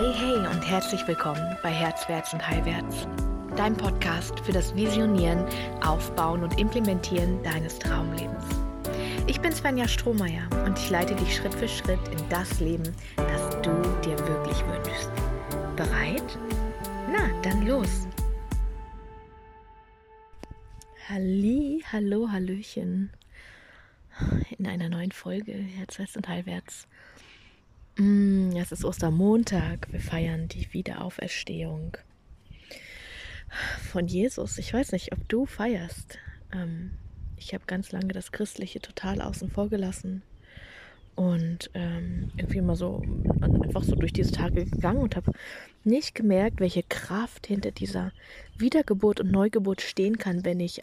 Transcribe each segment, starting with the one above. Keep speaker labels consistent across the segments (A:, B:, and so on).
A: Hey, hey und herzlich willkommen bei Herzwärts und Heilwärts, dein Podcast für das Visionieren, Aufbauen und Implementieren deines Traumlebens. Ich bin Svenja Strohmeier und ich leite dich Schritt für Schritt in das Leben, das du dir wirklich wünschst. Bereit? Na, dann los! Halli, hallo, hallöchen in einer neuen Folge Herzwärts und Heilwärts. Mm, es ist Ostermontag. Wir feiern die Wiederauferstehung von Jesus. Ich weiß nicht, ob du feierst. Ähm, ich habe ganz lange das Christliche total außen vor gelassen und ähm, irgendwie mal so einfach so durch diese Tage gegangen und habe nicht gemerkt, welche Kraft hinter dieser Wiedergeburt und Neugeburt stehen kann, wenn ich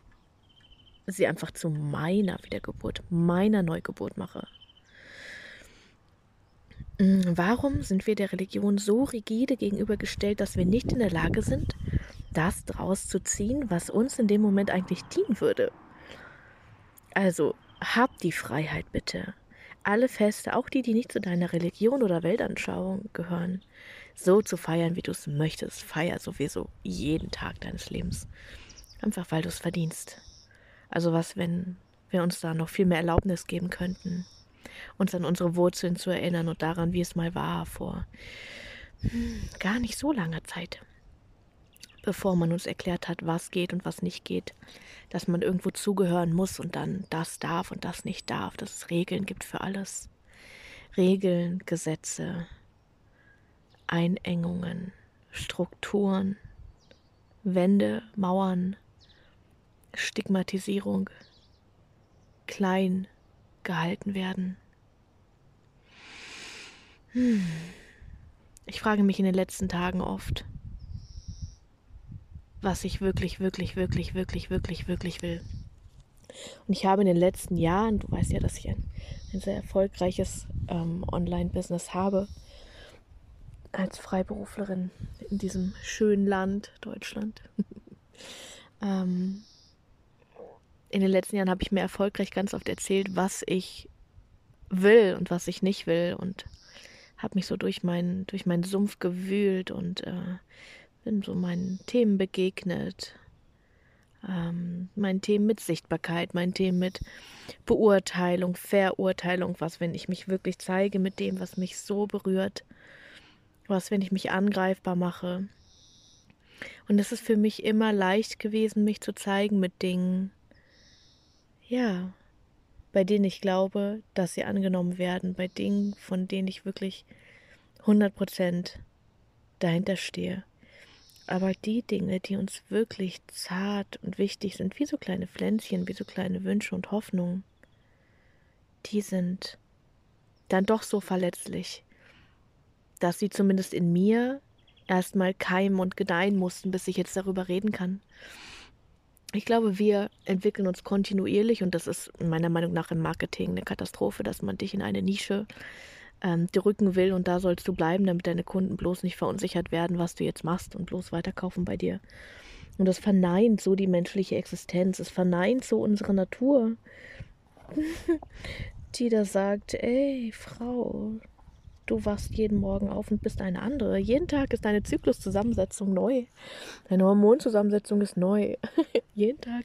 A: sie einfach zu meiner Wiedergeburt, meiner Neugeburt mache. Mm, warum sind wir der Religion so rigide gegenübergestellt, dass wir nicht in der Lage sind, das draus zu ziehen, was uns in dem Moment eigentlich dienen würde? Also, hab die Freiheit bitte. Alle Feste, auch die, die nicht zu deiner Religion oder Weltanschauung gehören, so zu feiern, wie du es möchtest. Feier sowieso jeden Tag deines Lebens. Einfach weil du es verdienst. Also was, wenn wir uns da noch viel mehr Erlaubnis geben könnten, uns an unsere Wurzeln zu erinnern und daran, wie es mal war vor hm, gar nicht so langer Zeit, bevor man uns erklärt hat, was geht und was nicht geht, dass man irgendwo zugehören muss und dann das darf und das nicht darf, dass es Regeln gibt für alles. Regeln, Gesetze, Einengungen, Strukturen, Wände, Mauern, Stigmatisierung, klein gehalten werden. Ich frage mich in den letzten Tagen oft, was ich wirklich, wirklich, wirklich, wirklich, wirklich, wirklich will. Und ich habe in den letzten Jahren, du weißt ja, dass ich ein, ein sehr erfolgreiches ähm, Online-Business habe, als Freiberuflerin in diesem schönen Land Deutschland. ähm, in den letzten Jahren habe ich mir erfolgreich ganz oft erzählt, was ich will und was ich nicht will und habe mich so durch meinen durch meinen Sumpf gewühlt und äh, bin so meinen Themen begegnet, ähm, meinen Themen mit Sichtbarkeit, meinen Themen mit Beurteilung, Verurteilung, was wenn ich mich wirklich zeige mit dem, was mich so berührt, was wenn ich mich angreifbar mache. Und es ist für mich immer leicht gewesen, mich zu zeigen mit Dingen, ja, bei denen ich glaube, dass sie angenommen werden, bei Dingen, von denen ich wirklich 100% dahinter stehe. Aber die Dinge, die uns wirklich zart und wichtig sind, wie so kleine Pflänzchen, wie so kleine Wünsche und Hoffnungen, die sind dann doch so verletzlich, dass sie zumindest in mir erstmal keimen und gedeihen mussten, bis ich jetzt darüber reden kann ich glaube, wir entwickeln uns kontinuierlich und das ist meiner Meinung nach im Marketing eine Katastrophe, dass man dich in eine Nische ähm, drücken will und da sollst du bleiben, damit deine Kunden bloß nicht verunsichert werden, was du jetzt machst und bloß weiterkaufen bei dir. Und das verneint so die menschliche Existenz, es verneint so unsere Natur, die da sagt, ey Frau, Du wachst jeden Morgen auf und bist eine andere. Jeden Tag ist deine Zykluszusammensetzung neu. Deine Hormonzusammensetzung ist neu. jeden Tag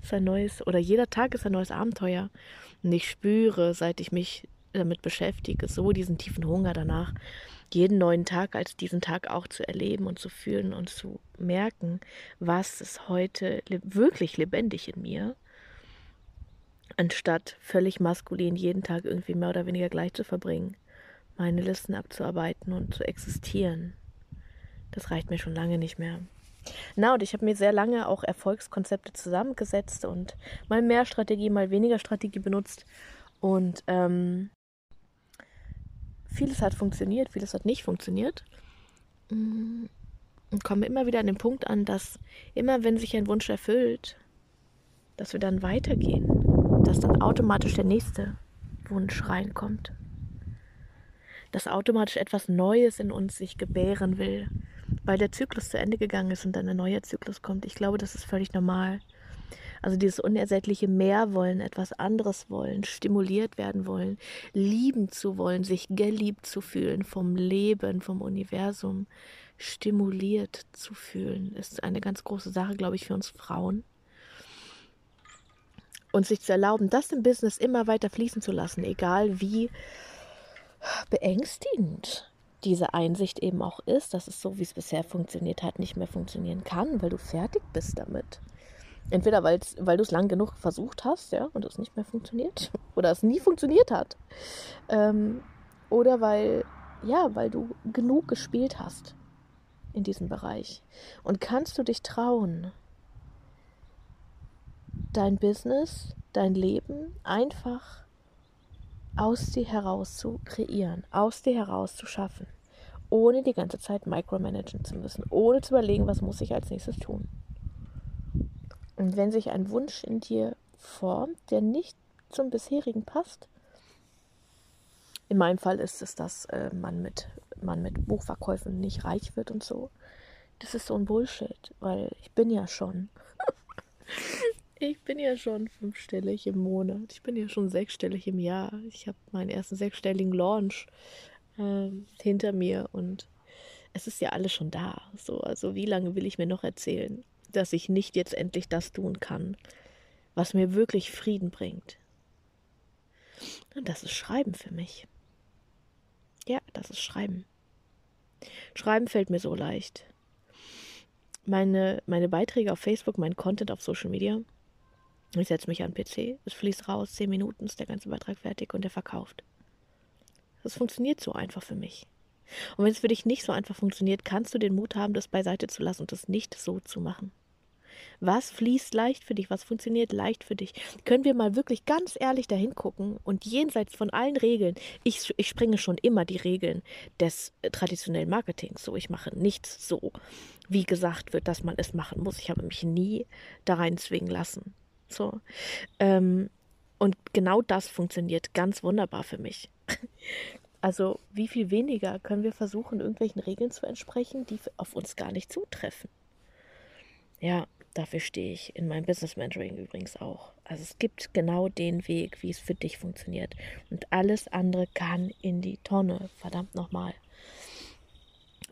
A: ist ein neues, oder jeder Tag ist ein neues Abenteuer. Und ich spüre, seit ich mich damit beschäftige, so diesen tiefen Hunger danach, jeden neuen Tag als diesen Tag auch zu erleben und zu fühlen und zu merken, was ist heute wirklich lebendig in mir, anstatt völlig maskulin jeden Tag irgendwie mehr oder weniger gleich zu verbringen meine Listen abzuarbeiten und zu existieren. Das reicht mir schon lange nicht mehr. Na, und ich habe mir sehr lange auch Erfolgskonzepte zusammengesetzt und mal mehr Strategie, mal weniger Strategie benutzt. Und ähm, vieles hat funktioniert, vieles hat nicht funktioniert. Mm, und komme immer wieder an den Punkt an, dass immer wenn sich ein Wunsch erfüllt, dass wir dann weitergehen, dass dann automatisch der nächste Wunsch reinkommt dass automatisch etwas Neues in uns sich gebären will, weil der Zyklus zu Ende gegangen ist und dann ein neuer Zyklus kommt. Ich glaube, das ist völlig normal. Also dieses unersättliche Mehr wollen, etwas anderes wollen, stimuliert werden wollen, lieben zu wollen, sich geliebt zu fühlen vom Leben, vom Universum, stimuliert zu fühlen, ist eine ganz große Sache, glaube ich, für uns Frauen. Und sich zu erlauben, das im Business immer weiter fließen zu lassen, egal wie beängstigend diese Einsicht eben auch ist, dass es so, wie es bisher funktioniert hat, nicht mehr funktionieren kann, weil du fertig bist damit. Entweder weil du es lang genug versucht hast, ja, und es nicht mehr funktioniert, oder es nie funktioniert hat, ähm, oder weil, ja, weil du genug gespielt hast in diesem Bereich. Und kannst du dich trauen, dein Business, dein Leben einfach aus dir heraus zu kreieren, aus dir heraus zu schaffen, ohne die ganze Zeit micromanagen zu müssen, ohne zu überlegen, was muss ich als nächstes tun. Und wenn sich ein Wunsch in dir formt, der nicht zum bisherigen passt, in meinem Fall ist es, dass äh, man, mit, man mit Buchverkäufen nicht reich wird und so. Das ist so ein Bullshit, weil ich bin ja schon Ich bin ja schon fünfstellig im Monat. Ich bin ja schon sechsstellig im Jahr. Ich habe meinen ersten sechsstelligen Launch äh, hinter mir und es ist ja alles schon da. So, also wie lange will ich mir noch erzählen, dass ich nicht jetzt endlich das tun kann, was mir wirklich Frieden bringt? Und das ist Schreiben für mich. Ja, das ist Schreiben. Schreiben fällt mir so leicht. Meine, meine Beiträge auf Facebook, mein Content auf Social Media, ich setze mich an den PC, es fließt raus, zehn Minuten ist der ganze Beitrag fertig und der verkauft. Das funktioniert so einfach für mich. Und wenn es für dich nicht so einfach funktioniert, kannst du den Mut haben, das beiseite zu lassen und das nicht so zu machen. Was fließt leicht für dich? Was funktioniert leicht für dich? Können wir mal wirklich ganz ehrlich dahin gucken und jenseits von allen Regeln, ich, ich springe schon immer die Regeln des äh, traditionellen Marketings. So, ich mache nichts so, wie gesagt wird, dass man es machen muss. Ich habe mich nie da rein zwingen lassen. So. Ähm, und genau das funktioniert ganz wunderbar für mich. Also wie viel weniger können wir versuchen, irgendwelchen Regeln zu entsprechen, die auf uns gar nicht zutreffen. Ja, dafür stehe ich in meinem Business Mentoring übrigens auch. Also es gibt genau den Weg, wie es für dich funktioniert. Und alles andere kann in die Tonne. Verdammt nochmal.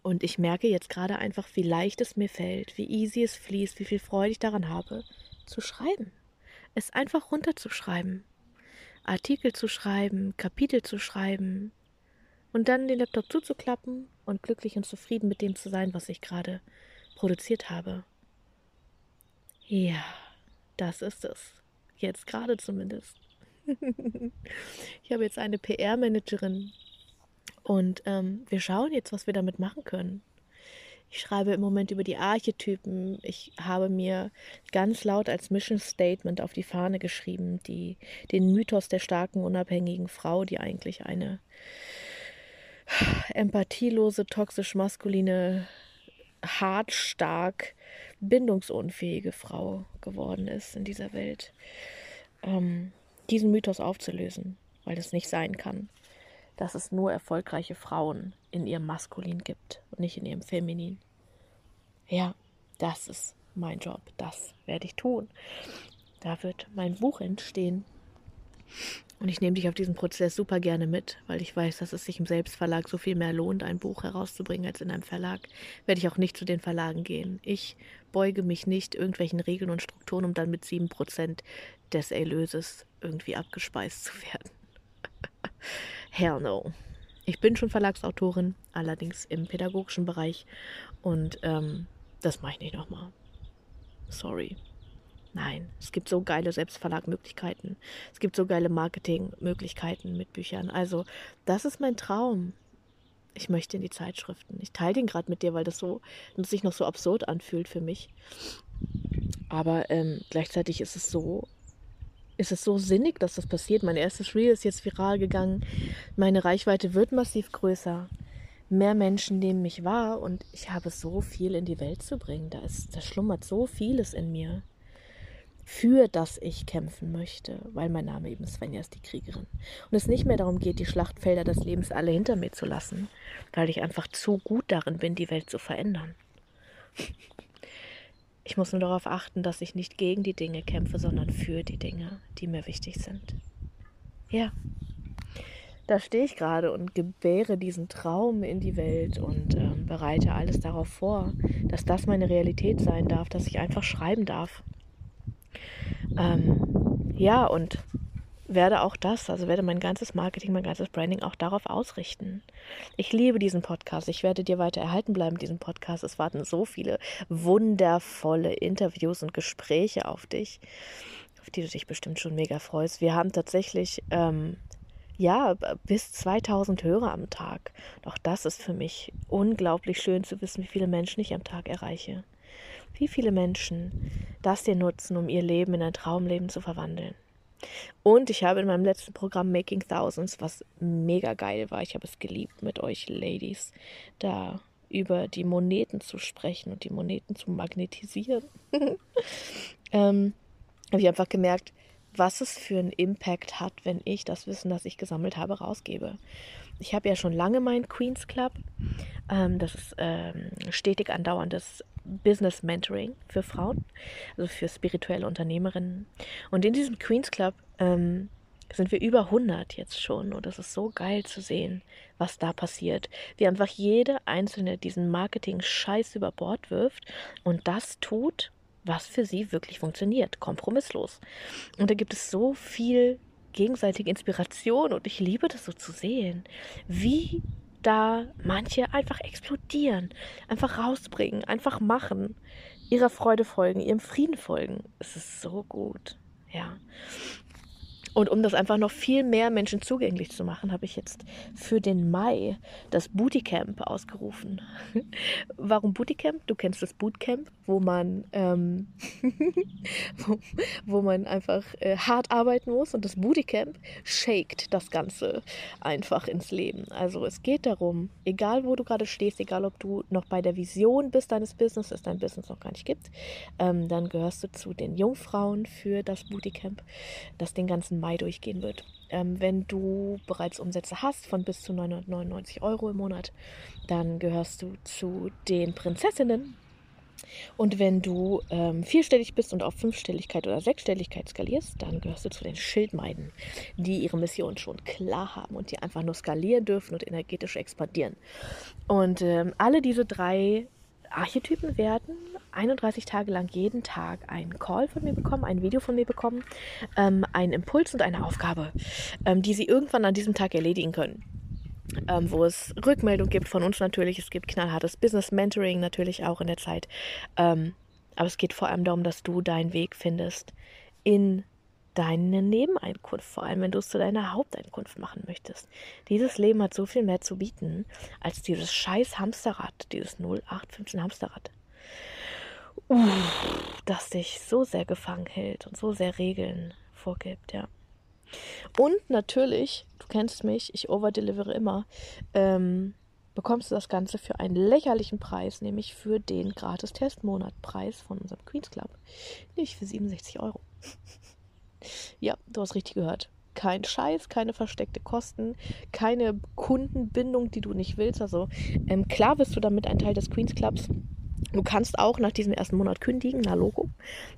A: Und ich merke jetzt gerade einfach, wie leicht es mir fällt, wie easy es fließt, wie viel Freude ich daran habe, zu schreiben es einfach runterzuschreiben. Artikel zu schreiben, Kapitel zu schreiben und dann den Laptop zuzuklappen und glücklich und zufrieden mit dem zu sein, was ich gerade produziert habe. Ja, das ist es. Jetzt gerade zumindest. ich habe jetzt eine PR-Managerin und ähm, wir schauen jetzt, was wir damit machen können. Ich schreibe im Moment über die Archetypen. Ich habe mir ganz laut als Mission Statement auf die Fahne geschrieben, die, den Mythos der starken, unabhängigen Frau, die eigentlich eine empathielose, toxisch maskuline, hart, stark, bindungsunfähige Frau geworden ist in dieser Welt. Ähm, diesen Mythos aufzulösen, weil es nicht sein kann, dass es nur erfolgreiche Frauen in ihrem Maskulin gibt und nicht in ihrem Feminin. Ja, das ist mein Job. Das werde ich tun. Da wird mein Buch entstehen. Und ich nehme dich auf diesen Prozess super gerne mit, weil ich weiß, dass es sich im Selbstverlag so viel mehr lohnt, ein Buch herauszubringen als in einem Verlag. Werde ich auch nicht zu den Verlagen gehen. Ich beuge mich nicht irgendwelchen Regeln und Strukturen, um dann mit sieben Prozent des Erlöses irgendwie abgespeist zu werden. Hell no. Ich bin schon Verlagsautorin, allerdings im pädagogischen Bereich. Und ähm, das mache ich nicht nochmal. Sorry. Nein, es gibt so geile Selbstverlagmöglichkeiten. Es gibt so geile Marketingmöglichkeiten mit Büchern. Also, das ist mein Traum. Ich möchte in die Zeitschriften. Ich teile den gerade mit dir, weil das so das sich noch so absurd anfühlt für mich. Aber ähm, gleichzeitig ist es so ist es so sinnig, dass das passiert. Mein erstes Reel ist jetzt viral gegangen. Meine Reichweite wird massiv größer. Mehr Menschen nehmen mich wahr und ich habe so viel in die Welt zu bringen. Da, ist, da schlummert so vieles in mir, für das ich kämpfen möchte, weil mein Name eben Svenja ist, die Kriegerin. Und es nicht mehr darum geht, die Schlachtfelder des Lebens alle hinter mir zu lassen, weil ich einfach zu gut darin bin, die Welt zu verändern. Ich muss nur darauf achten, dass ich nicht gegen die Dinge kämpfe, sondern für die Dinge, die mir wichtig sind. Ja, da stehe ich gerade und gebäre diesen Traum in die Welt und ähm, bereite alles darauf vor, dass das meine Realität sein darf, dass ich einfach schreiben darf. Ähm, ja, und werde auch das, also werde mein ganzes Marketing, mein ganzes Branding auch darauf ausrichten. Ich liebe diesen Podcast. Ich werde dir weiter erhalten bleiben, diesen Podcast. Es warten so viele wundervolle Interviews und Gespräche auf dich, auf die du dich bestimmt schon mega freust. Wir haben tatsächlich, ähm, ja, bis 2000 Hörer am Tag. Doch das ist für mich unglaublich schön zu wissen, wie viele Menschen ich am Tag erreiche. Wie viele Menschen das dir nutzen, um ihr Leben in ein Traumleben zu verwandeln. Und ich habe in meinem letzten Programm Making Thousands, was mega geil war, ich habe es geliebt mit euch Ladies, da über die Moneten zu sprechen und die Moneten zu magnetisieren. ähm, habe ich einfach gemerkt, was es für einen Impact hat, wenn ich das Wissen, das ich gesammelt habe, rausgebe. Ich habe ja schon lange meinen Queens Club. Ähm, das ist ähm, stetig andauerndes Business Mentoring für Frauen, also für spirituelle Unternehmerinnen. Und in diesem Queens Club ähm, sind wir über 100 jetzt schon und es ist so geil zu sehen, was da passiert. Wie einfach jede einzelne diesen Marketing-Scheiß über Bord wirft und das tut, was für sie wirklich funktioniert, kompromisslos. Und da gibt es so viel gegenseitige Inspiration und ich liebe das so zu sehen, wie da manche einfach explodieren, einfach rausbringen, einfach machen, ihrer Freude folgen, ihrem Frieden folgen. Es ist so gut. Ja. Und um das einfach noch viel mehr Menschen zugänglich zu machen, habe ich jetzt für den Mai das Bootycamp ausgerufen. Warum Bootycamp? Du kennst das Bootcamp, wo man, ähm, wo, wo, man einfach äh, hart arbeiten muss und das Bootycamp shakt das Ganze einfach ins Leben. Also es geht darum, egal wo du gerade stehst, egal ob du noch bei der Vision bist deines Businesses, dein Business noch gar nicht gibt, ähm, dann gehörst du zu den Jungfrauen für das Bootycamp, das den ganzen Mai durchgehen wird. Ähm, wenn du bereits Umsätze hast von bis zu 999 Euro im Monat, dann gehörst du zu den Prinzessinnen. Und wenn du ähm, vierstellig bist und auf Fünfstelligkeit oder Sechsstelligkeit skalierst, dann gehörst du zu den Schildmeiden, die ihre Mission schon klar haben und die einfach nur skalieren dürfen und energetisch expandieren. Und ähm, alle diese drei Archetypen werden 31 Tage lang jeden Tag einen Call von mir bekommen, ein Video von mir bekommen, ähm, einen Impuls und eine Aufgabe, ähm, die sie irgendwann an diesem Tag erledigen können. Ähm, wo es Rückmeldung gibt von uns natürlich. Es gibt knallhartes Business Mentoring natürlich auch in der Zeit. Ähm, aber es geht vor allem darum, dass du deinen Weg findest in deine Nebeneinkunft, vor allem wenn du es zu deiner Haupteinkunft machen möchtest. Dieses Leben hat so viel mehr zu bieten als dieses scheiß Hamsterrad, dieses 0815 Hamsterrad das dich so sehr gefangen hält und so sehr Regeln vorgibt, ja. Und natürlich, du kennst mich, ich overdelivere immer, ähm, bekommst du das Ganze für einen lächerlichen Preis, nämlich für den Gratis-Testmonatpreis von unserem Queens Club, nämlich für 67 Euro. Ja, du hast richtig gehört. Kein Scheiß, keine versteckte Kosten, keine Kundenbindung, die du nicht willst. Also ähm, klar wirst du damit ein Teil des Queens Clubs Du kannst auch nach diesem ersten Monat kündigen, na Logo.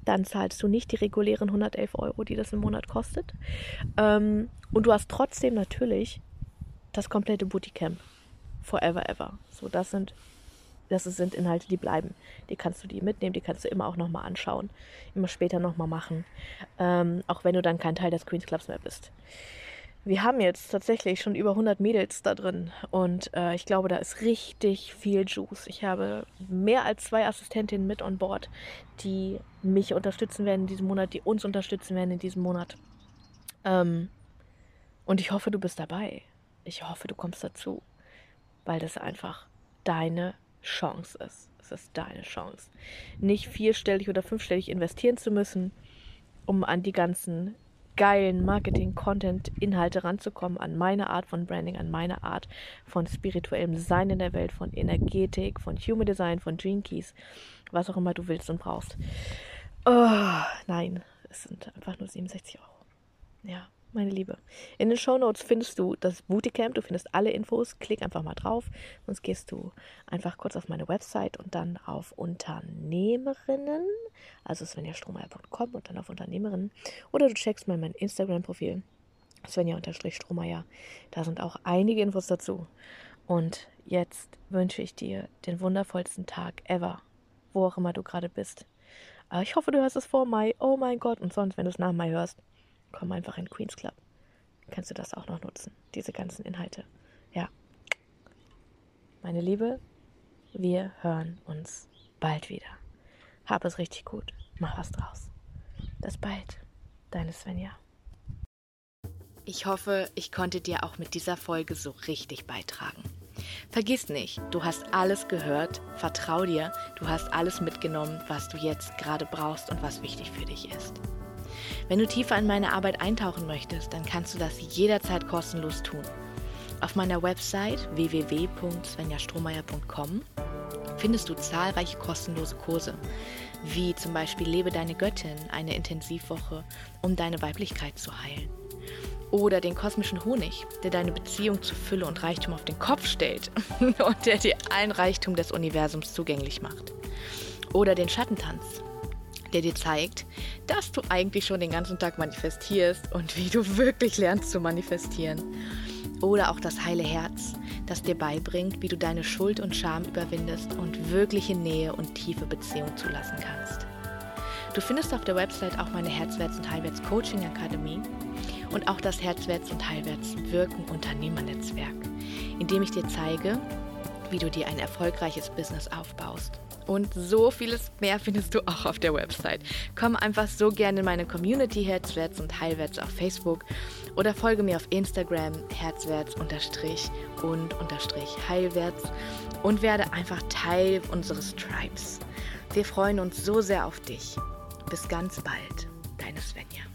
A: Dann zahlst du nicht die regulären 111 Euro, die das im Monat kostet. Ähm, und du hast trotzdem natürlich das komplette Bootcamp. Forever ever. So, das sind, das sind Inhalte, die bleiben. Die kannst du die mitnehmen, die kannst du immer auch nochmal anschauen. Immer später nochmal machen. Ähm, auch wenn du dann kein Teil des Queens Clubs mehr bist wir haben jetzt tatsächlich schon über 100 Mädels da drin und äh, ich glaube, da ist richtig viel Juice. Ich habe mehr als zwei Assistentinnen mit on board, die mich unterstützen werden in diesem Monat, die uns unterstützen werden in diesem Monat. Ähm, und ich hoffe, du bist dabei. Ich hoffe, du kommst dazu, weil das einfach deine Chance ist. Es ist deine Chance. Nicht vierstellig oder fünfstellig investieren zu müssen, um an die ganzen geilen Marketing-Content-Inhalte ranzukommen, an meine Art von Branding, an meine Art von spirituellem Sein in der Welt, von Energetik, von Human Design, von Gene Keys, was auch immer du willst und brauchst. Oh, nein, es sind einfach nur 67 Euro. Ja. Meine Liebe. In den Show Notes findest du das Bootcamp, du findest alle Infos. Klick einfach mal drauf, sonst gehst du einfach kurz auf meine Website und dann auf Unternehmerinnen, also svenjastrohmeier.com und dann auf Unternehmerinnen. Oder du checkst mal mein Instagram-Profil, svenja-strohmeier. Da sind auch einige Infos dazu. Und jetzt wünsche ich dir den wundervollsten Tag ever, wo auch immer du gerade bist. Äh, ich hoffe, du hörst es vor Mai. Oh mein Gott. Und sonst, wenn du es nach Mai hörst, komm einfach in Queens Club. Kannst du das auch noch nutzen, diese ganzen Inhalte. Ja. Meine Liebe, wir hören uns bald wieder. Hab es richtig gut. Mach was draus. Bis bald. Deine Svenja. Ich hoffe, ich konnte dir auch mit dieser Folge so richtig beitragen. Vergiss nicht, du hast alles gehört, vertrau dir, du hast alles mitgenommen, was du jetzt gerade brauchst und was wichtig für dich ist. Wenn du tiefer in meine Arbeit eintauchen möchtest, dann kannst du das jederzeit kostenlos tun. Auf meiner Website www.svenjastrohmeier.com findest du zahlreiche kostenlose Kurse, wie zum Beispiel Lebe deine Göttin, eine Intensivwoche, um deine Weiblichkeit zu heilen. Oder den kosmischen Honig, der deine Beziehung zu Fülle und Reichtum auf den Kopf stellt und der dir allen Reichtum des Universums zugänglich macht. Oder den Schattentanz, der dir zeigt, dass du eigentlich schon den ganzen Tag manifestierst und wie du wirklich lernst zu manifestieren. Oder auch das heile Herz, das dir beibringt, wie du deine Schuld und Scham überwindest und wirkliche Nähe und tiefe Beziehung zulassen kannst. Du findest auf der Website auch meine Herzwärts- und Heilwärts Coaching Akademie und auch das Herzwärts- und Heilwärts-Wirken Unternehmernetzwerk, in dem ich dir zeige, wie du dir ein erfolgreiches Business aufbaust. Und so vieles mehr findest du auch auf der Website. Komm einfach so gerne in meine Community Herzwärts und Heilwärts auf Facebook oder folge mir auf Instagram Herzwärts unterstrich und unterstrich Heilwärts und werde einfach Teil unseres Tribes. Wir freuen uns so sehr auf dich. Bis ganz bald, deine Svenja.